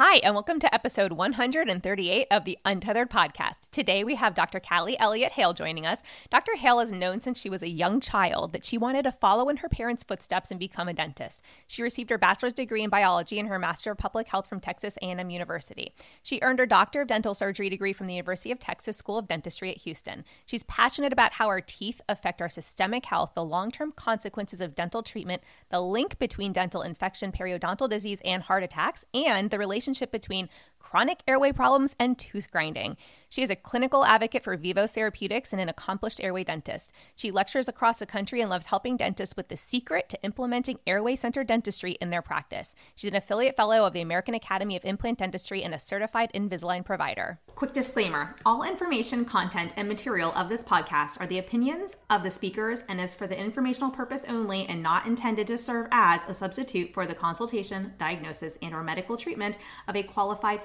Hi, and welcome to episode 138 of the Untethered Podcast. Today we have Dr. Kalli Elliott Hale joining us. Dr. Hale has known since she was a young child that she wanted to follow in her parents' footsteps and become a dentist. She received her bachelor's degree in biology and her master of public health from Texas A&M University. She earned her doctor of dental surgery degree from the University of Texas School of Dentistry at Houston. She's passionate about how our teeth affect our systemic health, the long-term consequences of dental treatment, the link between dental infection, periodontal disease, and heart attacks, and the relationship relationship between chronic airway problems and tooth grinding. She is a clinical advocate for Vivos Therapeutics and an accomplished airway dentist. She lectures across the country and loves helping dentists with the secret to implementing airway centered dentistry in their practice. She's an affiliate fellow of the American Academy of Implant Dentistry and a certified Invisalign provider. Quick disclaimer all information, content, and material of this podcast are the opinions of the speakers and is for the informational purpose only and not intended to serve as a substitute for the consultation, diagnosis, and or medical treatment of a qualified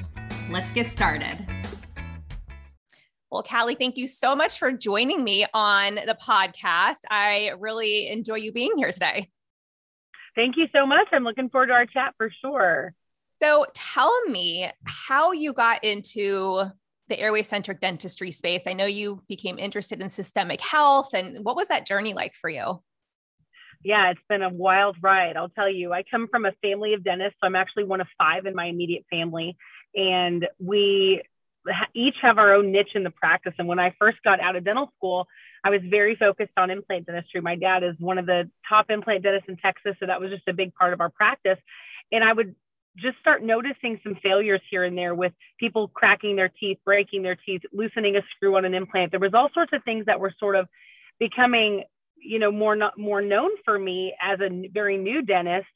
Let's get started. Well, Kalli, thank you so much for joining me on the podcast. I really enjoy you being here today. Thank you so much. I'm looking forward to our chat for sure. So, tell me how you got into the airway centric dentistry space. I know you became interested in systemic health, and what was that journey like for you? Yeah, it's been a wild ride. I'll tell you. I come from a family of dentists, so I'm actually one of five in my immediate family. And we each have our own niche in the practice. And when I first got out of dental school, I was very focused on implant dentistry. My dad is one of the top implant dentists in Texas, so that was just a big part of our practice. And I would just start noticing some failures here and there with people cracking their teeth, breaking their teeth, loosening a screw on an implant. There was all sorts of things that were sort of becoming, you know, more more known for me as a very new dentist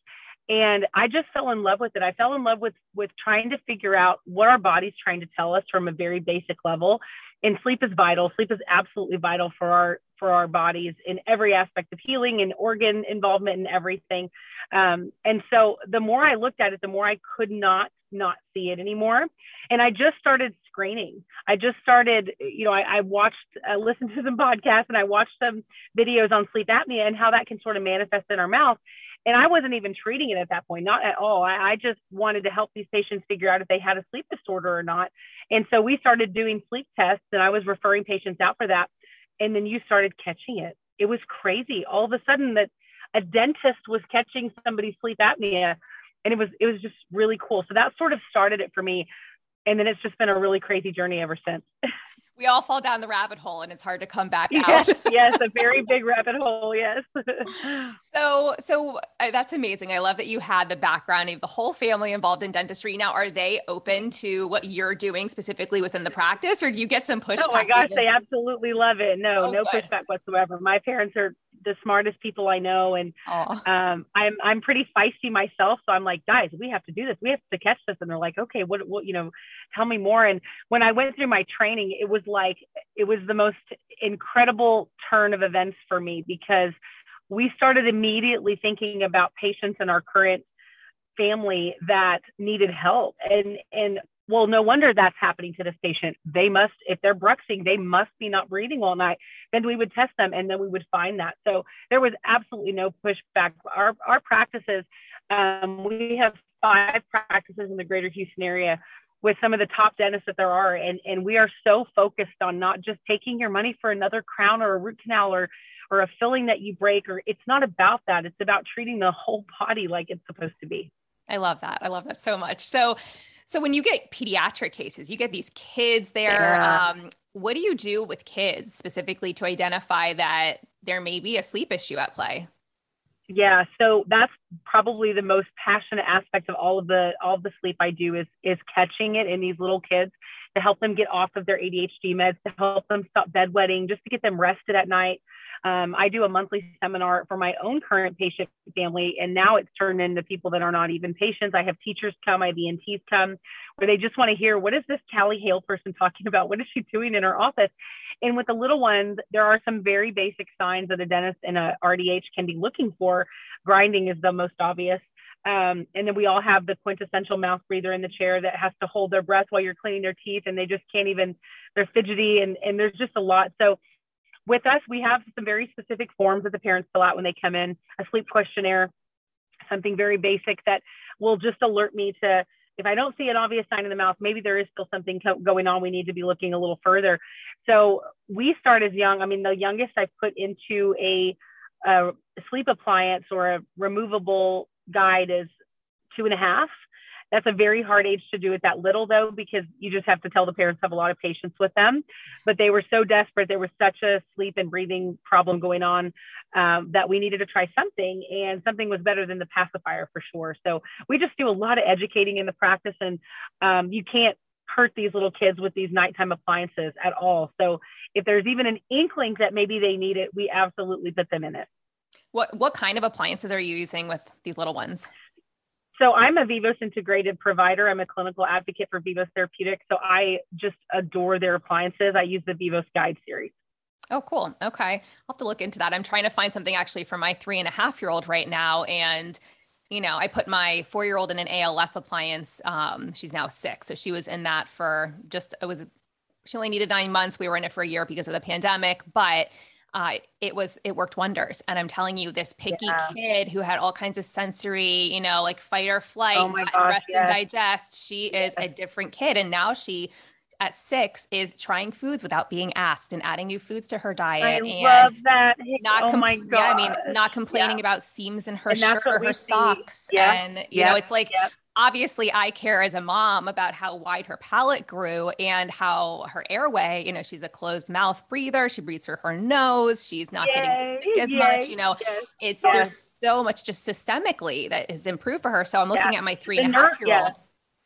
and i just fell in love with it. I fell in love with with trying to figure out what our body's trying to tell us from a very basic level. And sleep is vital. Sleep is absolutely vital for our for our bodies in every aspect of healing and organ involvement and everything. Um, and so the more i looked at it the more i could not not see it anymore. And i just started screening. I just started you know i, I watched I listened to some podcasts and i watched some videos on sleep apnea and how that can sort of manifest in our mouth and I wasn't even treating it at that point, not at all. I, I, just wanted to help these patients figure out if they had a sleep disorder or not. And so we started doing sleep tests, and I was referring patients out for that. And then you started catching it. It was crazy. All of a sudden, that a dentist was catching somebody's sleep apnea, and it was it was just really cool. So that sort of started it for me. And then it's just been a really crazy journey ever since. we all fall down the rabbit hole and it's hard to come back yes, out. yes, a very big rabbit hole. Yes. so, so uh, that's amazing. I love that you had the background of the whole family involved in dentistry. Now, are they open to what you're doing specifically within the practice, or do you get some pushback? Oh my gosh, even? they absolutely love it. No, oh, no good. pushback whatsoever. My parents are the smartest people I know, and um, I'm I'm pretty feisty myself. So I'm like, guys, we have to do this. We have to catch this. And they're like, okay, what what you know, tell me more. And when I went through my training, it was like it was the most incredible turn of events for me because we started immediately thinking about patients in our current family that needed help and and well, no wonder that's happening to this patient. They must, if they're bruxing, they must be not breathing all night. Then we would test them and then we would find that. So there was absolutely no pushback. Our, our practices, um, we have five practices in the greater Houston area with some of the top dentists that there are. And, and we are so focused on not just taking your money for another crown or a root canal or, or a filling that you break, or it's not about that. It's about treating the whole body like it's supposed to be. I love that. I love that so much. So, so when you get pediatric cases, you get these kids there. Yeah. Um, what do you do with kids specifically to identify that there may be a sleep issue at play? Yeah, so that's probably the most passionate aspect of all of the all of the sleep I do is is catching it in these little kids to help them get off of their ADHD meds, to help them stop bedwetting, just to get them rested at night. Um, I do a monthly seminar for my own current patient family, and now it's turned into people that are not even patients. I have teachers come, I have ENTs come, where they just want to hear what is this Kalli Hale person talking about? What is she doing in her office? And with the little ones, there are some very basic signs that a dentist and a RDH can be looking for. Grinding is the most obvious. Um, and then we all have the quintessential mouth breather in the chair that has to hold their breath while you're cleaning their teeth and they just can't even, they're fidgety and, and there's just a lot. So with us, we have some very specific forms that the parents fill out when they come in, a sleep questionnaire, something very basic that will just alert me to if I don't see an obvious sign in the mouth, maybe there is still something co- going on. We need to be looking a little further. So we start as young. I mean, the youngest I've put into a, a sleep appliance or a removable guide is two and a half. That's a very hard age to do it that little, though, because you just have to tell the parents have a lot of patience with them. But they were so desperate. There was such a sleep and breathing problem going on um, that we needed to try something, and something was better than the pacifier for sure. So we just do a lot of educating in the practice, and um, you can't hurt these little kids with these nighttime appliances at all. So if there's even an inkling that maybe they need it, we absolutely put them in it. What what kind of appliances are you using with these little ones? So I'm a Vivos integrated provider. I'm a clinical advocate for Vivos Therapeutics. So I just adore their appliances. I use the Vivos Guide series. Oh, cool. Okay. I'll have to look into that. I'm trying to find something actually for my three and a half year old right now. And, you know, I put my four year old in an ALF appliance. Um, she's now six. So she was in that for just, it was, she only needed nine months. We were in it for a year because of the pandemic, but uh, it was it worked wonders. And I'm telling you, this picky yeah. kid who had all kinds of sensory, you know, like fight or flight, oh gosh, rest yes. and digest, she yes. is a different kid. And now she at six is trying foods without being asked and adding new foods to her diet. I and love that. Not oh my God. Yeah, I mean, not complaining yeah. about seams in her and shirt or her socks. Yeah. And you yeah. know, it's like obviously I care as a mom about how wide her palate grew and how her airway, you know, she's a closed mouth breather. She breathes through her nose. She's not yay, getting sick as yay, much, you know, yes, it's yes. there's so much just systemically that has improved for her. So I'm looking at my three and a half year old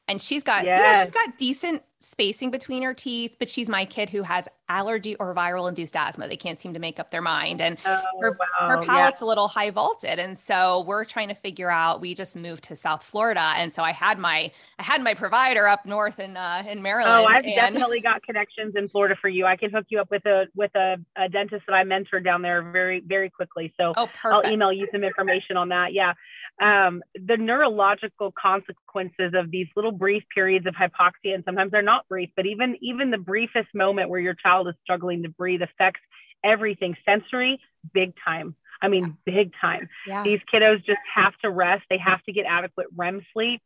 and she's got, you know, she's got decent spacing between her teeth, but she's my kid who has allergy or viral induced asthma. They can't seem to make up their mind. And oh, her, wow. her palate's yeah. a little high vaulted. And so we're trying to figure out, we just moved to South Florida. And so I had my, I had my provider up North in, uh, in Maryland. Oh, I've and- definitely got connections in Florida for you. I can hook you up with a, with a, a dentist that I mentored down there very, very quickly. So oh, I'll email you some information on that. Yeah. Um, the neurological consequences of these little brief periods of hypoxia, and sometimes they're not brief, but even even the briefest moment where your child is struggling to breathe affects everything sensory, big time. I mean, big time. Yeah. These kiddos just have to rest. They have to get adequate REM sleep.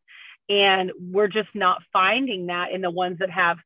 And we're just not finding that in the ones that have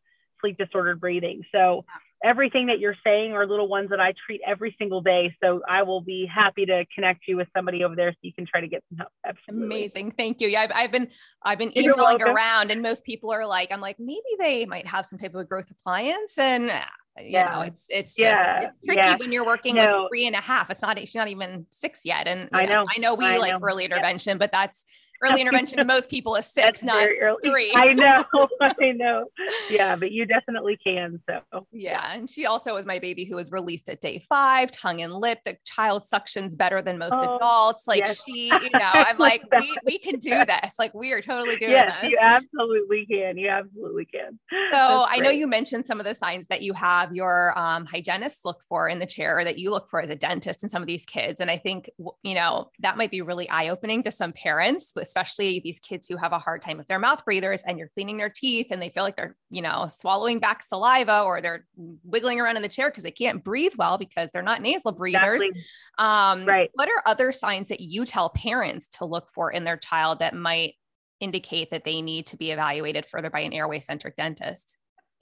sleep disordered breathing. So everything that you're saying are little ones that I treat every single day. So I will be happy to connect you with somebody over there so you can try to get some help. Absolutely. Amazing. Thank you. Yeah, I've, I've been, I've been emailing around and most people are like, I'm like, maybe they might have some type of growth appliance and uh, you yeah. know, it's, it's just, yeah. it's tricky yeah. when you're working no. with three and a half. It's not, she's not even six yet. And I know, know, I know we I like know. early intervention, but that's, early intervention to most people is six, not three. I know, I know. Yeah, but you definitely can. So yeah. And she also was my baby who was released at day five, tongue and lip. The child suctions better than most oh, adults. Like yes. she, you know, I'm like, we, we can do this. Like we are totally doing yes, this. You absolutely can. You absolutely can. So I know you mentioned some of the signs that you have your um, hygienists look for in the chair or that you look for as a dentist in some of these kids. And I think, you know, that might be really eye opening to some parents, especially these kids who have a hard time with their mouth breathers and you're cleaning their teeth and they feel like they're, you know, swallowing back saliva or they're wiggling around in the chair because they can't breathe well because they're not nasal breathers. Exactly. Um, right. What are other signs that you tell parents to look for in their child that might indicate that they need to be evaluated further by an airway centric dentist?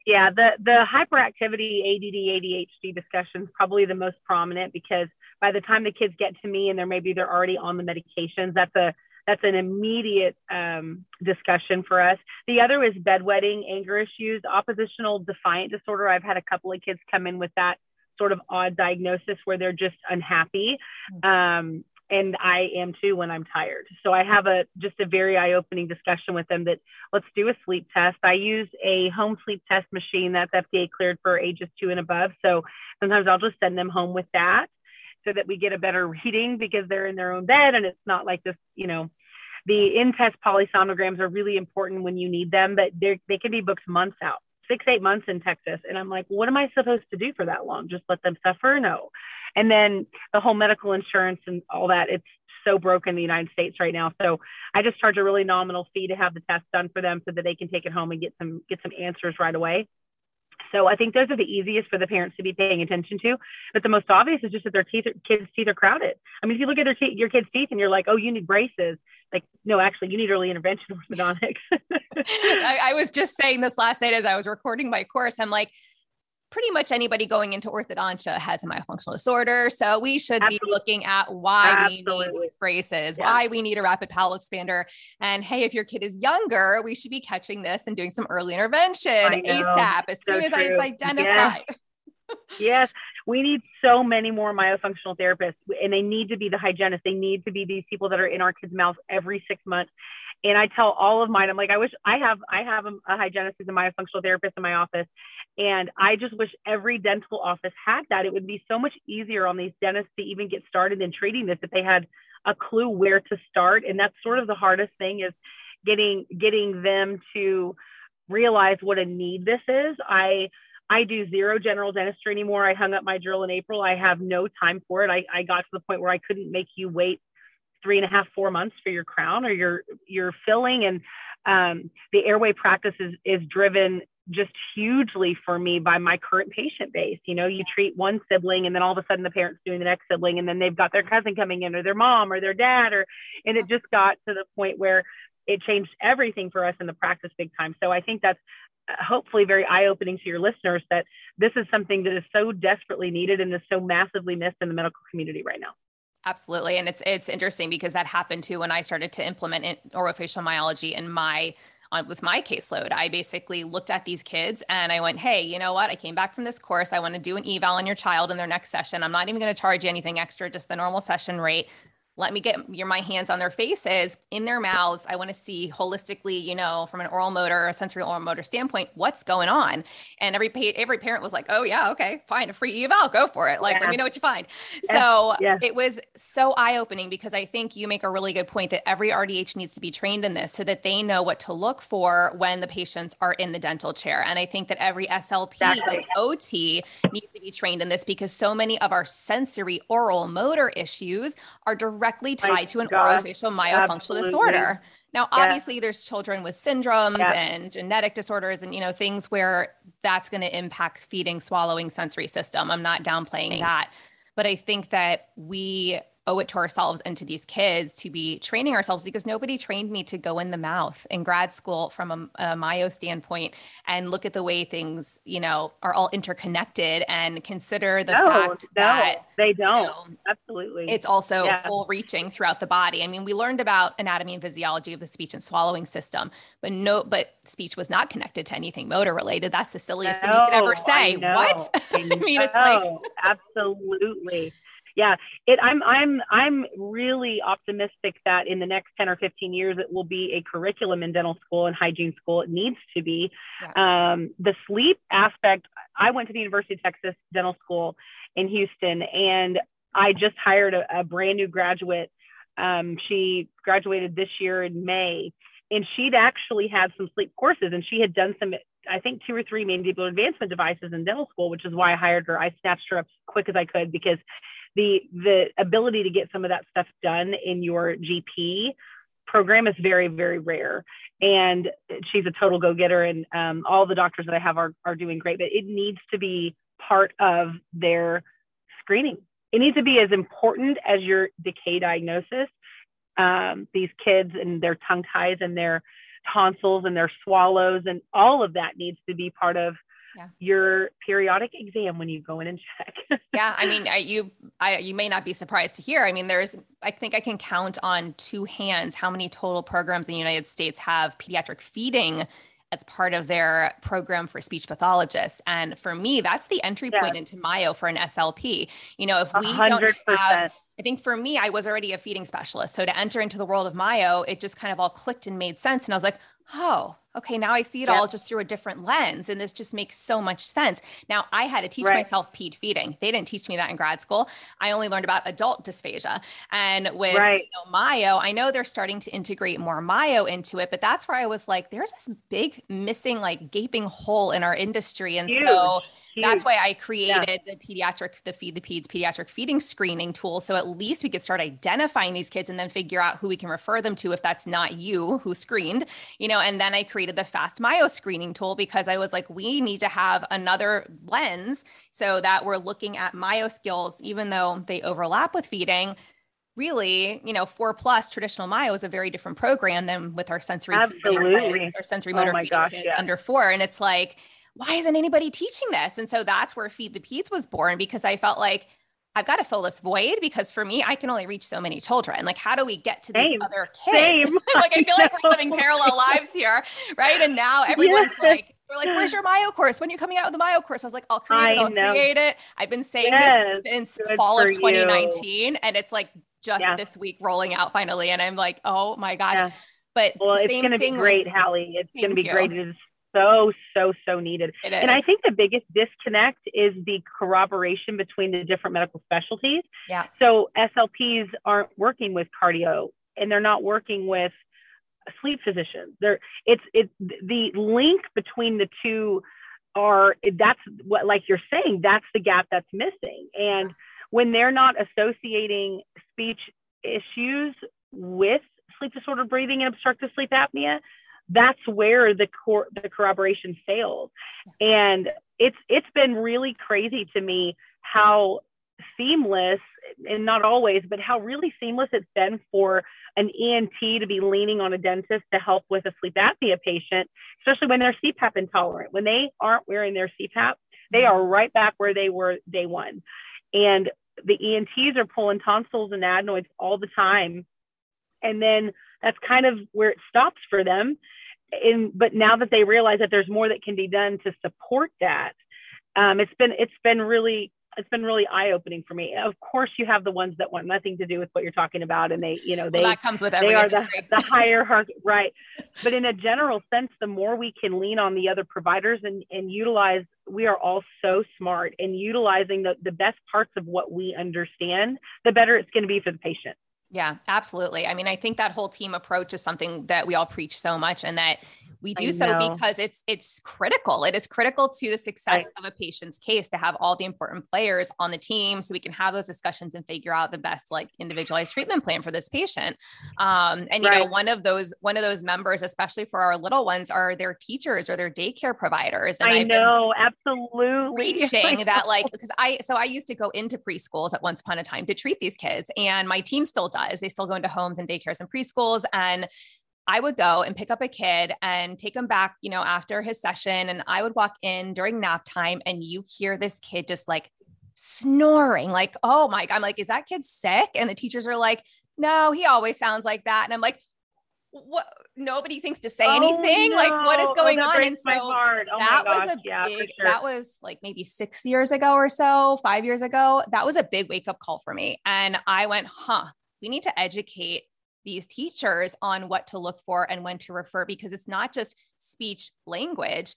Yeah, the the hyperactivity ADD ADHD discussion is probably the most prominent because by the time the kids get to me and they're maybe they're already on the medications, that's a that's an immediate um, discussion for us. The other is bedwetting, anger issues, oppositional defiant disorder. I've had a couple of kids come in with that sort of odd diagnosis where they're just unhappy. Mm-hmm. Um, and I am too when I'm tired. So I have a just a very eye-opening discussion with them that let's do a sleep test. I use a home sleep test machine that's FDA cleared for ages two and above. So sometimes I'll just send them home with that so that we get a better reading because they're in their own bed and it's not like this, you know, the in-test polysomnograms are really important when you need them, but they can be booked months out, six, eight months in Texas. And I'm like, what am I supposed to do for that long? Just let them suffer? No. And then the whole medical insurance and all that, it's so broken in the United States right now. So I just charge a really nominal fee to have the test done for them so that they can take it home and get some get some answers right away. So I think those are the easiest for the parents to be paying attention to. But the most obvious is just that their teeth, kids' teeth are crowded. I mean, if you look at their te- your kids' teeth and you're like, oh, you need braces. Like, no, actually, you need early intervention orthodontics. I, I was just saying this last night as I was recording my course. I'm like, pretty much anybody going into orthodontia has a myofunctional disorder. So we should Absolutely. be looking at why Absolutely. we need braces, yeah. why we need a rapid palatal expander. And hey, if your kid is younger, we should be catching this and doing some early intervention ASAP as so soon as true. it's identified. Yes. yes. We need so many more myofunctional therapists, and they need to be the hygienists. They need to be these people that are in our kids' mouths every six months and I tell all of mine, I'm like, I wish I have, I have a, a hygienist who's a myofunctional therapist in my office. And I just wish every dental office had that. It would be so much easier on these dentists to even get started in treating this if they had a clue where to start. And that's sort of the hardest thing is getting, getting them to realize what a need this is. I, I do zero general dentistry anymore. I hung up my drill in April. I have no time for it. I, I got to the point where I couldn't make you wait three and a half, four months for your crown or your your filling. And um, the airway practice is is driven just hugely for me by my current patient base. You know, you treat one sibling and then all of a sudden the parent's doing the next sibling and then they've got their cousin coming in or their mom or their dad or and it just got to the point where it changed everything for us in the practice big time. So I think that's uh, hopefully very eye-opening to your listeners that this is something that is so desperately needed and is so massively missed in the medical community right now. Absolutely. And it's it's interesting because that happened too when I started to implement orofacial myology in my on with my caseload. I basically looked at these kids and I went, "Hey, you know what? I came back from this course. I want to do an eval on your child in their next session. I'm not even going to charge you anything extra, just the normal session rate let me get your my hands on their faces in their mouths i want to see holistically you know from an oral motor a sensory oral motor standpoint what's going on and every every parent was like oh yeah okay fine a free eval go for it like yeah. let me know what you find yeah. so yeah. it was so eye-opening because i think you make a really good point that every rdh needs to be trained in this so that they know what to look for when the patients are in the dental chair and i think that every slp exactly. and ot needs be trained in this because so many of our sensory oral motor issues are directly tied to an gosh, orofacial myofunctional absolutely. disorder. Now, obviously, there's children with syndromes yeah. and genetic disorders, and you know things where that's going to impact feeding, swallowing, sensory system. I'm not downplaying that, but I think that we owe it to ourselves and to these kids to be training ourselves because nobody trained me to go in the mouth in grad school from a, a myo standpoint and look at the way things you know are all interconnected and consider the no, fact no, that they don't. you know, absolutely. it's also yeah. full reaching throughout the body. I mean we learned about anatomy and physiology of the speech and swallowing system but no but speech was not connected to anything motor related. That's the silliest no, thing you could ever say I what? I, I mean it's like absolutely yeah, it, I'm I'm I'm really optimistic that in the next 10 or 15 years it will be a curriculum in dental school and hygiene school. It needs to be. Yeah. Um, the sleep aspect. I went to the University of Texas Dental School in Houston, and I just hired a, a brand new graduate. Um, she graduated this year in May, and she'd actually had some sleep courses, and she had done some I think two or three mandibular advancement devices in dental school, which is why I hired her. I snatched her up as quick as I could because the the ability to get some of that stuff done in your GP program is very very rare. And she's a total go-getter and um, all the doctors that i have are, are doing great but it needs to be part of their screening. It needs to be as important as your decay diagnosis um, these kids and their tongue ties and their tonsils and their swallows and all of that needs to be part of yeah. your periodic exam when you go in and check. yeah, I mean, I, you I, you may not be surprised to hear. I mean, there's I think I can count on two hands how many total programs in the United States have pediatric feeding as part of their program for speech pathologists. And for me, that's the entry yeah. point into Myo for an SLP. You know, if we do not have I think for me, I was already a feeding specialist. So to enter into the world of Myo, it just kind of all clicked and made sense. And I was like, oh, okay, now I see it all just through a different lens. And this just makes so much sense. Now I had to teach right. myself ped feeding. They didn't teach me that in grad school. I only learned about adult dysphagia. And with right. you know, Myo, I know they're starting to integrate more Myo into it, but that's where I was like, there's this big missing, like gaping hole in our industry. And Huge. so that's why I created yeah. the pediatric, the Feed the Peds pediatric feeding screening tool. So at least we could start identifying these kids and then figure out who we can refer them to if that's not you who screened, you know. And then I created the fast myo screening tool because I was like, we need to have another lens so that we're looking at myo skills, even though they overlap with feeding really, you know, four plus traditional Myo is a very different program than with our sensory absolutely our sensory oh motor oh feeding gosh, kids yeah. under four. And it's like, why isn't anybody teaching this? And so that's where Feed the Peds was born because I felt like I've got to fill this void because for me, I can only reach so many children. Like, how do we get to these Same. other kids? like, I feel like we're living parallel lives here, right? And now everyone's like, we're like, where's your Myo course? When are you coming out with the Myo course? I was like, I'll create it. I'll know. create it. I've been saying yes. this since Good fall of 2019. You. And it's like just yeah. this week rolling out finally. And I'm like, oh my gosh. Yeah. But well, it's going to be great, with, Hallie. It's going to be you. great. It is so, so, so needed. And I think the biggest disconnect is the corroboration between the different medical specialties. Yeah. So SLPs aren't working with cardio and they're not working with sleep physicians. There, it's it's the link between the two are that's what like you're saying that's the gap that's missing and when they're not associating speech issues with sleep disorder breathing and obstructive sleep apnea that's where the cor- the corroboration fails. And it's it's been really crazy to me how seamless and not always but how really seamless it's been for an ENT to be leaning on a dentist to help with a sleep apnea patient especially when they're CPAP intolerant. When they aren't wearing their CPAP they are right back where they were day one. And the ENTs are pulling tonsils and adenoids all the time. And then that's kind of where it stops for them. And but now that they realize that there's more that can be done to support that, um, it's been it's been really it's been really eye opening for me. Of course, you have the ones that want nothing to do with what you're talking about, and they, you know, they well, that comes with every they are the, the higher right. But in a general sense, the more we can lean on the other providers and and utilize, we are all so smart in utilizing the the best parts of what we understand, the better it's going to be for the patient. Yeah, absolutely. I mean, I think that whole team approach is something that we all preach so much and that we do so because it's it's critical. It is critical to the success right. of a patient's case to have all the important players on the team so we can have those discussions and figure out the best like individualized treatment plan for this patient. Um, and you right. know, one of those one of those members, especially for our little ones, are their teachers or their daycare providers. And I I've know, absolutely. Reaching that like because I so I used to go into preschools at once upon a time to treat these kids, and my team still does. They still go into homes and daycares and preschools and I would go and pick up a kid and take him back, you know, after his session. And I would walk in during nap time and you hear this kid just like snoring, like, oh my God. I'm like, is that kid sick? And the teachers are like, no, he always sounds like that. And I'm like, what nobody thinks to say oh, anything no. like what is oh, going oh, on and so oh, that was a yeah, big sure. that was like maybe six years ago or so five years ago that was a big wake up call for me and i went huh we need to educate these teachers on what to look for and when to refer because it's not just speech language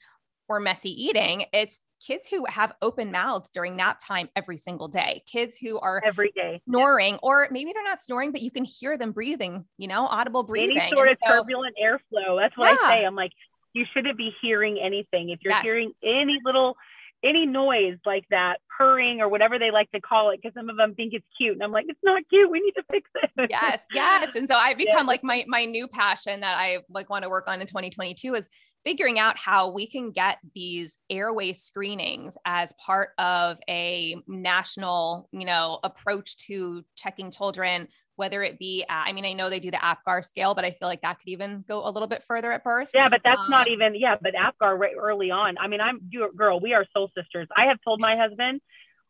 or messy eating it's kids who have open mouths during nap time every single day kids who are every day snoring yeah. or maybe they're not snoring but you can hear them breathing you know audible breathing any sort and of so, turbulent airflow that's what yeah. i say i'm like you shouldn't be hearing anything if you're yes. hearing any little any noise like that, purring or whatever they like to call it, because some of them think it's cute. And I'm like, it's not cute. We need to fix it. Yes, yes. And so I've become yeah. like my my new passion that I like want to work on in 2022 is figuring out how we can get these airway screenings as part of a national, you know, approach to checking children whether it be, uh, I mean, I know they do the APGAR scale, but I feel like that could even go a little bit further at birth. Yeah, but that's um, not even, yeah, but APGAR right early on. I mean, I'm, girl, we are soul sisters. I have told my husband,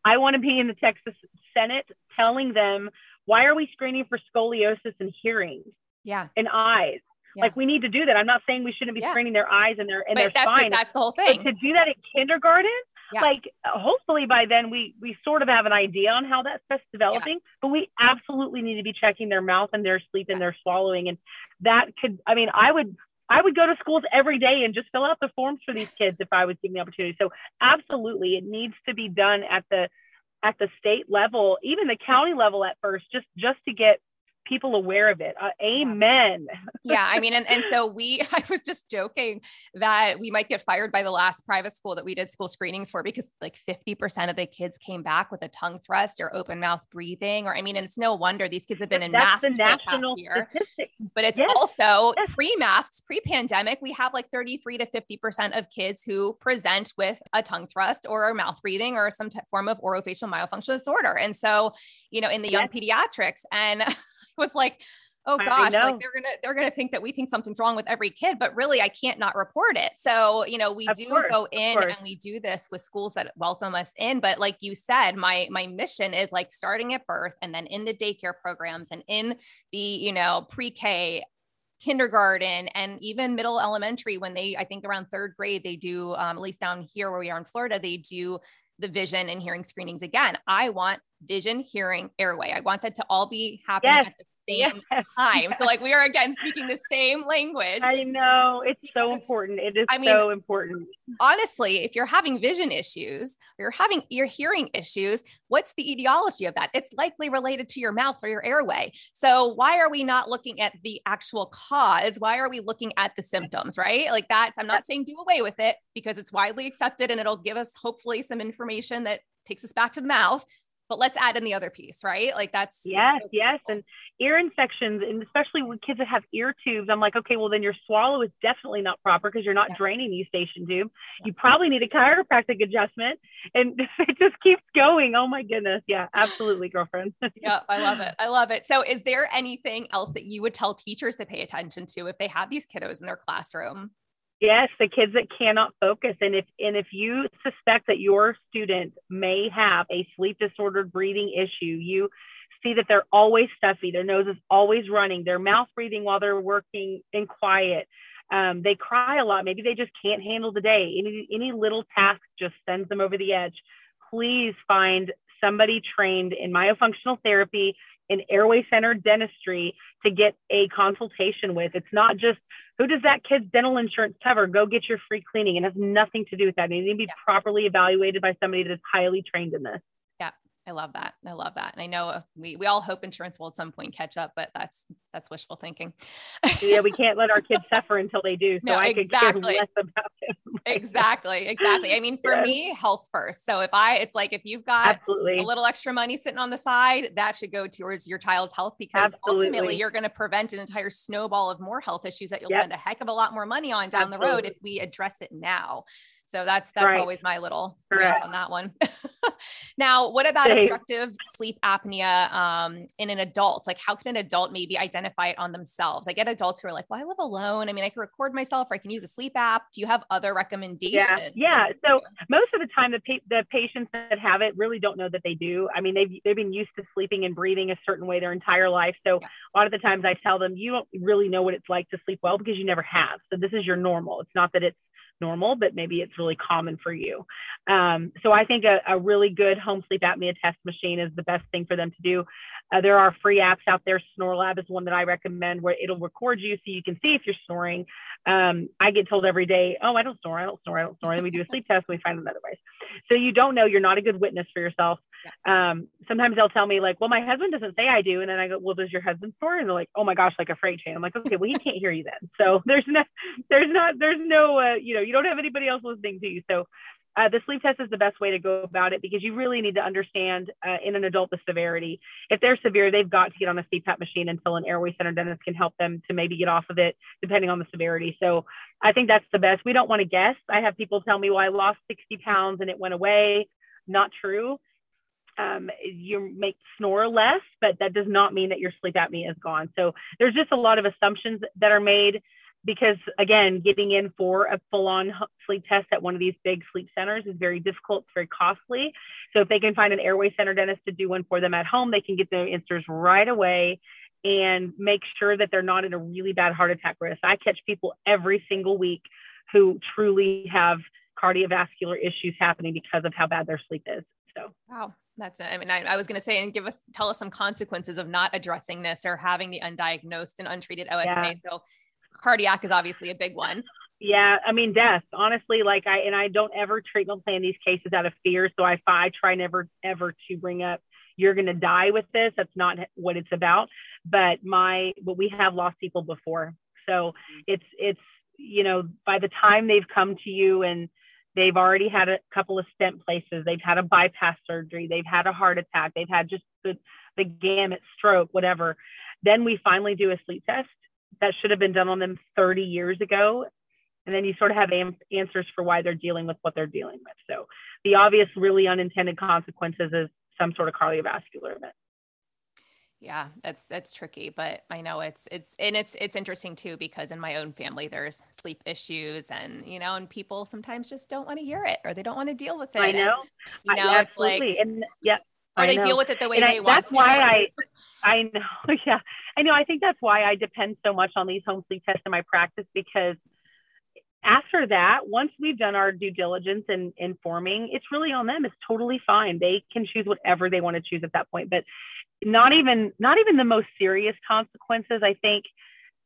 I want to be in the Texas Senate telling them, why are we screening for scoliosis and hearing? Yeah. And eyes. Yeah. Like we need to do that. I'm not saying we shouldn't be yeah. screening their eyes and their and but their that's spine. that's the whole thing. But to do that at kindergarten, yeah. like hopefully by then we we sort of have an idea on how that stuff's developing yeah. but we absolutely need to be checking their mouth and their sleep yes. and their swallowing and that could i mean i would I would go to schools every day and just fill out the forms for these kids if I was given the opportunity. So absolutely, it needs to be done at the at the state level, even the county level at first, just just to get people aware of it. Uh, amen. yeah. I mean, and, and so we, I was just joking that we might get fired by the last private school that we did school screenings for because like 50% of the kids came back with a tongue thrust or open mouth breathing. Or, I mean, and it's no wonder these kids have been in That's masks the national year, statistic. but it's yes. also yes. pre masks, pre pandemic. We have like 33 to 50% of kids who present with a tongue thrust or mouth breathing or some t- form of orofacial myofunctional disorder. And so, you know, in the young yes. pediatrics and was like, oh gosh, like they're gonna they're gonna think that we think something's wrong with every kid, but really I can't not report it. So you know we of do course, go in and we do this with schools that welcome us in. But like you said, my my mission is like starting at birth and then in the daycare programs and in the you know pre-K kindergarten and even middle elementary when they i think around third grade they do um, at least down here where we are in florida they do the vision and hearing screenings again i want vision hearing airway i want that to all be happening yes. at the same yes. time. So like we are again speaking the same language. I know it's so important. It is I mean, so important. Honestly, if you're having vision issues or you're having your hearing issues, what's the etiology of that? It's likely related to your mouth or your airway. So why are we not looking at the actual cause? Why are we looking at the symptoms, right? Like that's I'm not saying do away with it because it's widely accepted and it'll give us hopefully some information that takes us back to the mouth but let's add in the other piece, right? Like that's yes, so yes. And ear infections, and especially with kids that have ear tubes, I'm like, okay, well then your swallow is definitely not proper because you're not yeah. draining the eustachian tube. Yeah. You probably need a chiropractic adjustment, and it just keeps going. Oh my goodness, yeah, absolutely, girlfriend. yeah, I love it. I love it. So, is there anything else that you would tell teachers to pay attention to if they have these kiddos in their classroom? Yes, the kids that cannot focus. And if and if you suspect that your student may have a sleep disordered breathing issue, you see that they're always stuffy, their nose is always running, they're mouth breathing while they're working in quiet. Um, they cry a lot. Maybe they just can't handle the day. Any any little task just sends them over the edge. Please find somebody trained in myofunctional therapy in airway centered dentistry to get a consultation with. It's not just who does that kid's dental insurance cover? Go get your free cleaning. It has nothing to do with that. It needs to be yeah. properly evaluated by somebody that is highly trained in this. I love that. I love that. And I know uh, we, we all hope insurance will at some point catch up, but that's, that's wishful thinking. yeah. We can't let our kids suffer until they do. So no, I exactly. could care less about them. exactly. Exactly. I mean, for yes. me, health first. So if I, it's like, if you've got Absolutely. a little extra money sitting on the side, that should go towards your child's health because Absolutely. ultimately you're going to prevent an entire snowball of more health issues that you'll yep. spend a heck of a lot more money on down Absolutely. the road if we address it now. So that's that's right. always my little rant on that one. now, what about Same. obstructive sleep apnea um, in an adult? Like, how can an adult maybe identify it on themselves? I get adults who are like, "Well, I live alone. I mean, I can record myself, or I can use a sleep app." Do you have other recommendations? Yeah, yeah. So most of the time, the pa- the patients that have it really don't know that they do. I mean, they've they've been used to sleeping and breathing a certain way their entire life. So yeah. a lot of the times, I tell them, "You don't really know what it's like to sleep well because you never have. So this is your normal. It's not that it's normal, but maybe it's really common for you. Um, so I think a, a, really good home sleep apnea test machine is the best thing for them to do. Uh, there are free apps out there. SnoreLab is one that I recommend where it'll record you so you can see if you're snoring. Um, I get told every day, oh, I don't snore, I don't snore, I don't snore. And we do a sleep test and we find another way. So you don't know, you're not a good witness for yourself. Um, sometimes they'll tell me like, well, my husband doesn't say I do. And then I go, well, does your husband snore? And they're like, oh my gosh, like a freight train. I'm like, okay, well, he can't hear you then. So there's no, there's not, there's no, uh, you know, you don't have anybody else listening to you. So uh, the sleep test is the best way to go about it because you really need to understand uh, in an adult the severity. If they're severe, they've got to get on a CPAP machine until an airway center dentist can help them to maybe get off of it, depending on the severity. So I think that's the best. We don't want to guess. I have people tell me, well, I lost 60 pounds and it went away. Not true. Um, you make snore less, but that does not mean that your sleep apnea is gone. So there's just a lot of assumptions that are made because again, getting in for a full-on sleep test at one of these big sleep centers is very difficult, it's very costly. So if they can find an airway center dentist to do one for them at home, they can get their answers right away and make sure that they're not in a really bad heart attack risk. I catch people every single week who truly have cardiovascular issues happening because of how bad their sleep is. So, wow. That's it. I mean, I, I was going to say, and give us, tell us some consequences of not addressing this or having the undiagnosed and untreated OSA. Yeah. So, cardiac is obviously a big one. Yeah, I mean, death. Honestly, like I and I don't ever treatment plan these cases out of fear. So I I try never ever to bring up you're going to die with this. That's not what it's about. But my, but we have lost people before. So it's, it's, you know, by the time they've come to you and they've already had a couple of stent places, they've had a bypass surgery, they've had a heart attack, they've had just the, the gamut stroke, whatever. Then we finally do a sleep test that should have been done on them 30 years ago. And then you sort of have am- answers for why they're dealing with what they're dealing with. So the obvious, really unintended consequences is some sort of cardiovascular event. Yeah, that's that's tricky, but I know it's it's and it's it's interesting too because in my own family there's sleep issues and you know and people sometimes just don't want to hear it or they don't want to deal with it. I know. And, you know, I, it's like and yeah, or they deal with it the way and they I, want. That's why I I know. Yeah, I know. I think that's why I depend so much on these home sleep tests in my practice because after that, once we've done our due diligence and informing, it's really on them. It's totally fine. They can choose whatever they want to choose at that point. But not even not even the most serious consequences, I think.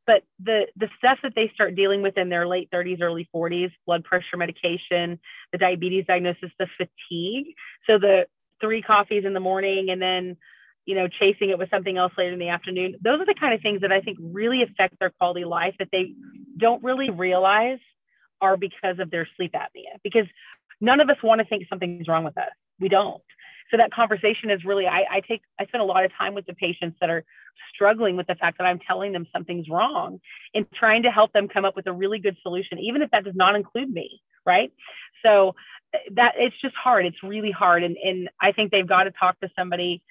But the the stuff that they start dealing with in their late 30s, early 40s, blood pressure medication, the diabetes diagnosis, the fatigue. So the three coffees in the morning and then you know chasing it with something else later in the afternoon those are the kind of things that i think really affect their quality of life that they don't really realize are because of their sleep apnea because none of us want to think something's wrong with us. We don't. So that conversation is really, I, I take, I spend a lot of time with the patients that are struggling with the fact that I'm telling them something's wrong and trying to help them come up with a really good solution, even if that does not include me. Right. So eh, that it's just hard. It's really hard. And, and I think they've got to talk to somebody,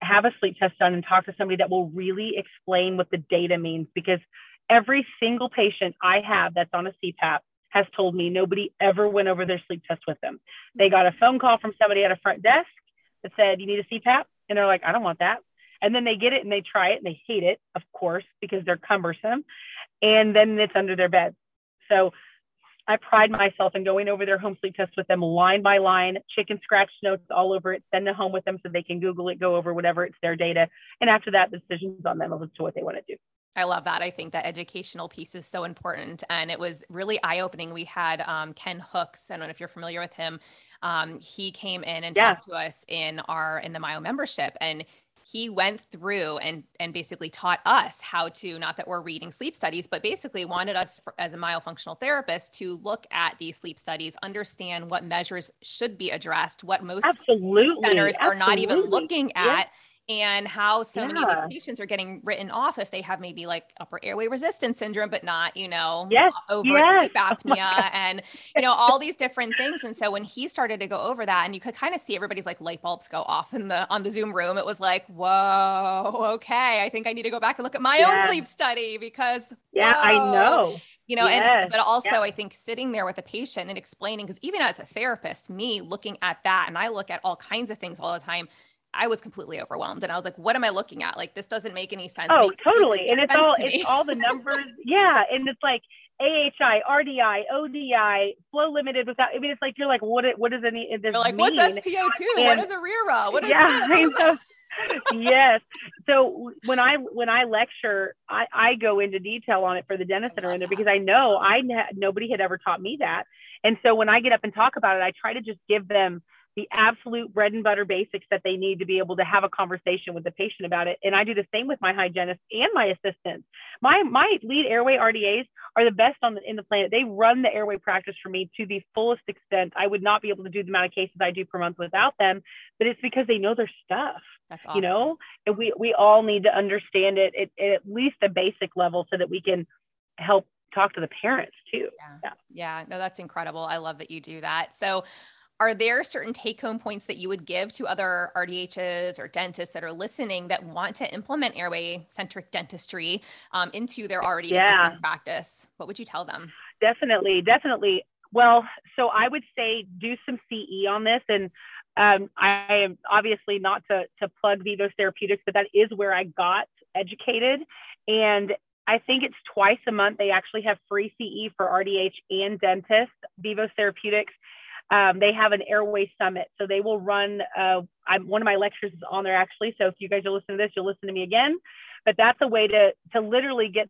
have a sleep test done and talk to somebody that will really explain what the data means because every single patient I have that's on a CPAP has told me nobody ever went over their sleep test with them. They got a phone call from somebody at a front desk that said, You need a CPAP? And they're like, I don't want that. And then they get it and they try it and they hate it, of course, because they're cumbersome. And then it's under their bed. So I pride myself in going over their home sleep test with them line by line, chicken scratch notes all over it, send it home with them so they can Google it, go over whatever, it's their data. And after that, the decision's on them as to what they want to do. I love that. I think that educational piece is so important. And it was really eye opening. We had um, Ken Hooks. I don't know if you're familiar with him. Um, he came in and yeah. talked to us in our, in the Myo membership. And he went through and and basically taught us how to not that we're reading sleep studies but basically wanted us for, as a myofunctional therapist to look at these sleep studies understand what measures should be addressed what most Absolutely. centers Absolutely. are not even looking at yeah and how so yeah. many of these patients are getting written off if they have maybe like upper airway resistance syndrome, but not, you know, yes. over yes. sleep apnea and, you know, all these different things. And so when he started to go over that and you could kind of see everybody's like light bulbs go off in the, on the Zoom room, it was like, whoa, okay. I think I need to go back and look at my yeah. own sleep study because yeah, whoa. I know you know yes. and but also yeah. i think sitting there with a patient and explaining because even as a therapist me looking at that and i look at all kinds of things all the time I was completely overwhelmed and I was like, what am I looking at? Like, this doesn't make any sense. Oh, totally. And it's all, it's all the numbers. yeah. And it's like AHI, RDI, ODI, flow limited without, I mean, it's like, you're like, what, what does any, this you're like, mean? what's SpO2? And, what is ARERA? What is yeah, this? yes. So when I when I lecture, I, I go into detail on it for the dentists that are in there because I know I nobody had ever taught me that. And so when I get up and talk about it, I try to just give them the absolute bread and butter basics that they need to be able to have a conversation with the patient about it. And I do the same with my hygienist and my assistants. My my lead airway RDAs are the best on the in the planet. They run the airway practice for me to the fullest extent. I would not be able to do the amount of cases I do per month without them, but it's because they know their stuff. That's awesome. You know, and we we all need to understand it at, at least a basic level so that we can help talk to the parents too. Yeah. yeah. yeah. No, that's incredible. I love that you do that. So are there certain take home points that you would give to other RDHs or dentists that are listening that want to implement airway centric dentistry um, into their already yeah. existing practice? What would you tell them? Definitely, definitely. Well, so I would say do some CE on this. And um, I am obviously not to, to plug Vivos Therapeutics, but that is where I got educated. And I think it's twice a month. They actually have free CE for RDH and dentists. Vivos Therapeutics. Um, they have an airway summit, so they will run. Uh, I'm, one of my lectures is on there actually. So if you guys are listening to this, you'll listen to me again. But that's a way to to literally get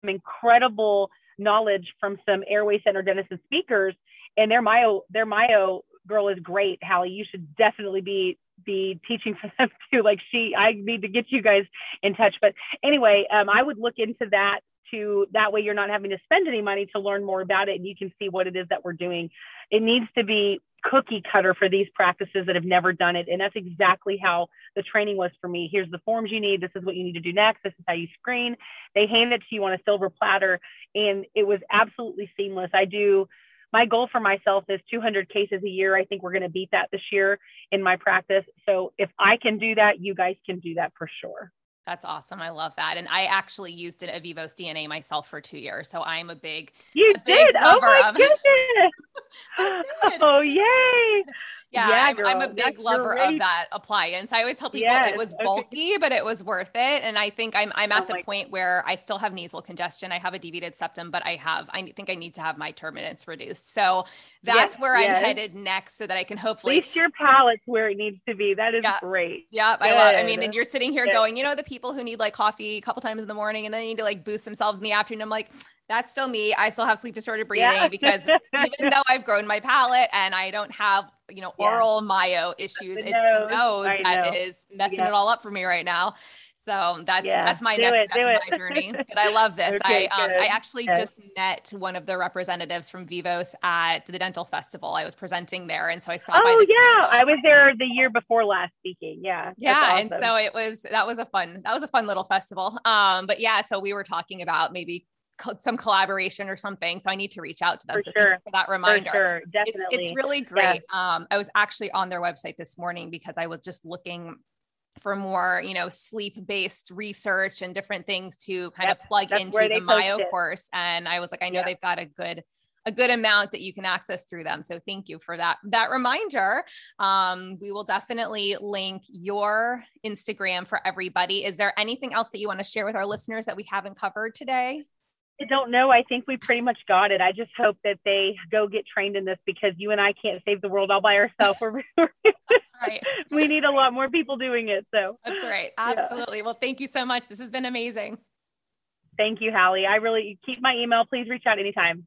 some incredible knowledge from some airway center dentists and speakers. And their myo their myo girl is great, Hallie. You should definitely be be teaching for them too. Like she, I need to get you guys in touch. But anyway, um, I would look into that to that way you're not having to spend any money to learn more about it and you can see what it is that we're doing. It needs to be cookie cutter for these practices that have never done it. And that's exactly how the training was for me. Here's the forms you need. This is what you need to do next. This is how you screen. They hand it to you on a silver platter and it was absolutely seamless. I do my goal for myself is 200 cases a year. I think we're going to beat that this year in my practice. So if I can do that, you guys can do that for sure. That's awesome. I love that. And I actually used an a Vivos DNA myself for two years. So I'm a big, you a did. oh my of- goodness. oh, yay. Yeah, yeah I'm, I'm, a big That's lover great. of that appliance. I always tell people yes. it was bulky, okay. but it was worth it. And I think I'm I'm at oh the point where I still have nasal congestion. I have a deviated septum, but I have I think I need to have my turbinates reduced. So that's yes, where yes. I'm headed next, so that I can hopefully at least your palate's where it needs to be. That is yeah. great. Yeah, I love. I mean, and you're sitting here going, you know, the people who need like coffee a couple times in the morning and then need to like boost themselves in the afternoon. I'm like, that's still me. I still have sleep disordered breathing yeah. because even though I've grown my palate and I don't have you know, oral myo issues. It's the nose that is messing it all up for me right now. So that's yeah, that's my next step in my journey. But I love this. okay, I um, I actually just met one of the representatives from Vivos at the dental festival. I was presenting there, and so I stopped. Oh yeah, I was there the year before last speaking. Yeah, yeah, awesome. and so it was that was a fun that was a fun little festival. Um, but yeah, so we were talking about maybe some collaboration or something. So I need to reach out to them. For so sure. for that reminder. For sure. Definitely. It's, it's really great. Yeah. Um, I was actually on their website this morning because I was just looking for more, you know, sleep based research and different things to kind of plug into the Mayo it. course. And I was like, I know they've got a good a good amount that you can access through them. So thank you for that that reminder. Um, we will definitely link your Instagram for everybody. Is there anything else that you want to share with our listeners that we haven't covered today? I don't know. I think we pretty much got it. I just hope that they go get trained in this because you and I can't save the world all by ourselves. right. we need a lot more people doing it. So that's right. Absolutely. Yeah. Well, thank you so much. This has been amazing. Thank you, Hallie. I really keep my email. Please reach out anytime.